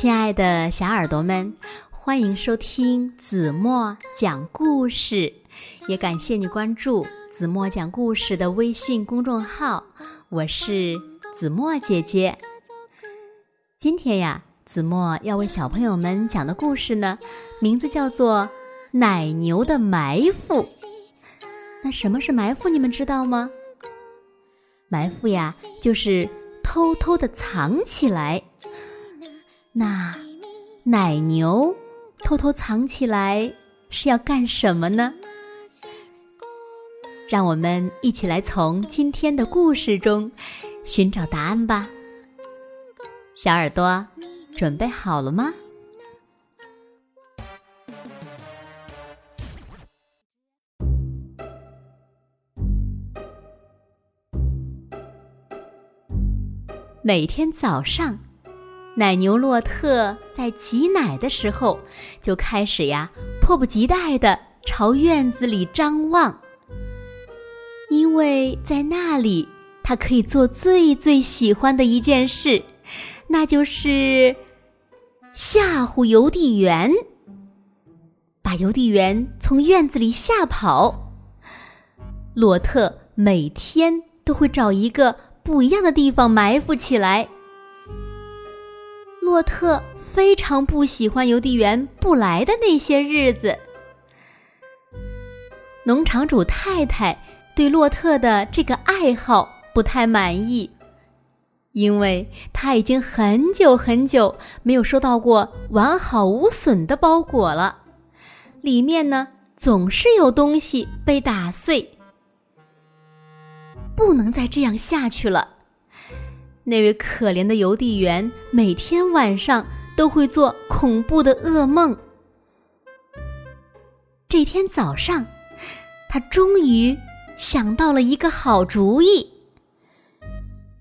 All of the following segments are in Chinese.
亲爱的小耳朵们，欢迎收听子墨讲故事，也感谢你关注子墨讲故事的微信公众号。我是子墨姐姐。今天呀，子墨要为小朋友们讲的故事呢，名字叫做《奶牛的埋伏》。那什么是埋伏？你们知道吗？埋伏呀，就是偷偷的藏起来。那奶牛偷偷藏起来是要干什么呢？让我们一起来从今天的故事中寻找答案吧。小耳朵，准备好了吗？每天早上。奶牛洛特在挤奶的时候，就开始呀，迫不及待的朝院子里张望。因为在那里，他可以做最最喜欢的一件事，那就是吓唬邮递员，把邮递员从院子里吓跑。洛特每天都会找一个不一样的地方埋伏起来。洛特非常不喜欢邮递员不来的那些日子。农场主太太对洛特的这个爱好不太满意，因为他已经很久很久没有收到过完好无损的包裹了，里面呢总是有东西被打碎。不能再这样下去了。那位可怜的邮递员每天晚上都会做恐怖的噩梦。这天早上，他终于想到了一个好主意：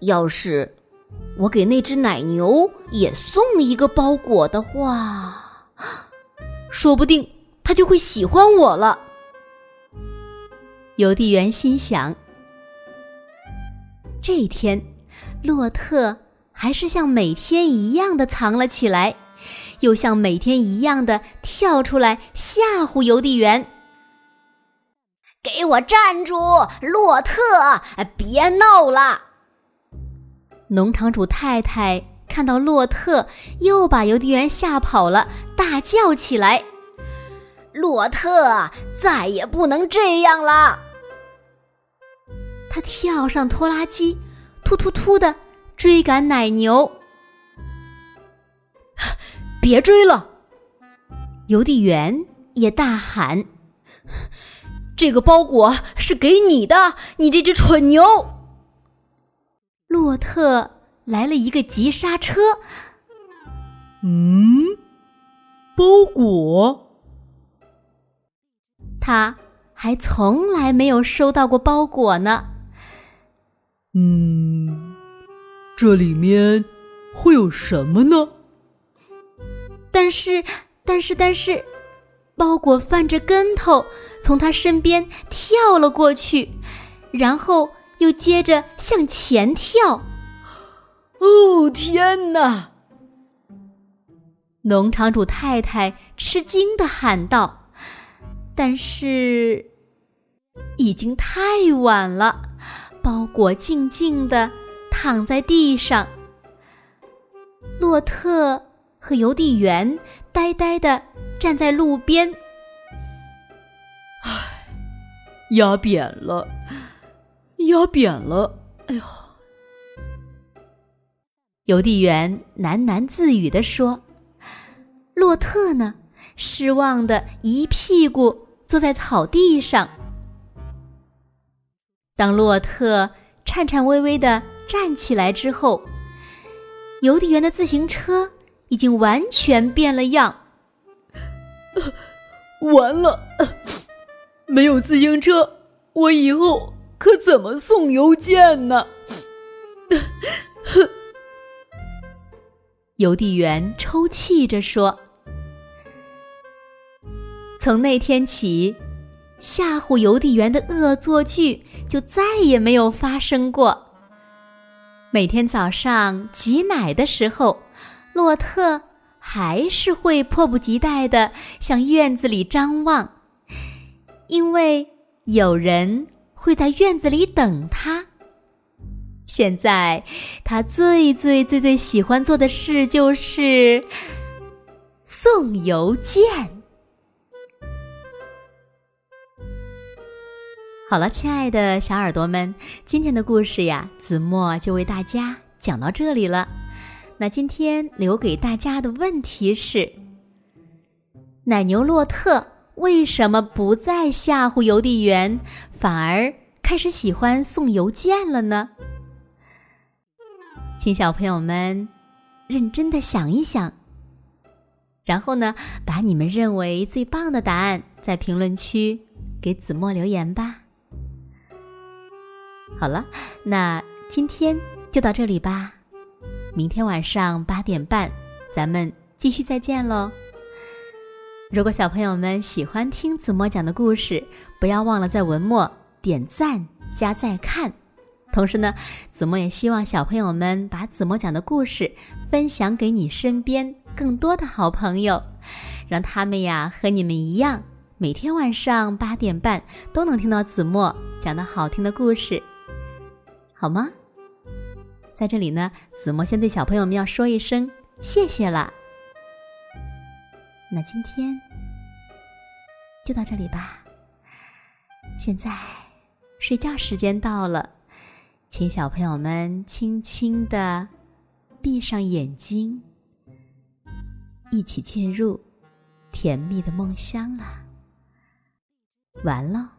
要是我给那只奶牛也送一个包裹的话，说不定他就会喜欢我了。邮递员心想。这一天。洛特还是像每天一样的藏了起来，又像每天一样的跳出来吓唬邮递员。给我站住，洛特！别闹了！农场主太太看到洛特又把邮递员吓跑了，大叫起来：“洛特，再也不能这样了！”他跳上拖拉机。突突突的追赶奶牛，别追了！邮递员也大喊：“这个包裹是给你的，你这只蠢牛！”洛特来了一个急刹车。嗯，包裹？他还从来没有收到过包裹呢。嗯，这里面会有什么呢？但是，但是，但是，包裹翻着跟头从他身边跳了过去，然后又接着向前跳。哦，天哪！农场主太太吃惊的喊道：“但是，已经太晚了。”果静静的躺在地上，洛特和邮递员呆呆的站在路边。唉，压扁了，压扁了！哎呦！邮递员喃喃自语的说：“洛特呢？失望的一屁股坐在草地上。”当洛特颤颤巍巍的站起来之后，邮递员的自行车已经完全变了样。完了，没有自行车，我以后可怎么送邮件呢？邮递员抽泣着说：“从那天起。”吓唬邮递员的恶作剧就再也没有发生过。每天早上挤奶的时候，洛特还是会迫不及待的向院子里张望，因为有人会在院子里等他。现在，他最最最最喜欢做的事就是送邮件。好了，亲爱的小耳朵们，今天的故事呀，子墨就为大家讲到这里了。那今天留给大家的问题是：奶牛洛特为什么不再吓唬邮递员，反而开始喜欢送邮件了呢？请小朋友们认真的想一想，然后呢，把你们认为最棒的答案在评论区给子墨留言吧。好了，那今天就到这里吧。明天晚上八点半，咱们继续再见喽。如果小朋友们喜欢听子墨讲的故事，不要忘了在文末点赞加再看。同时呢，子墨也希望小朋友们把子墨讲的故事分享给你身边更多的好朋友，让他们呀和你们一样，每天晚上八点半都能听到子墨讲的好听的故事。好吗？在这里呢，子墨先对小朋友们要说一声谢谢了。那今天就到这里吧。现在睡觉时间到了，请小朋友们轻轻的闭上眼睛，一起进入甜蜜的梦乡了。完了。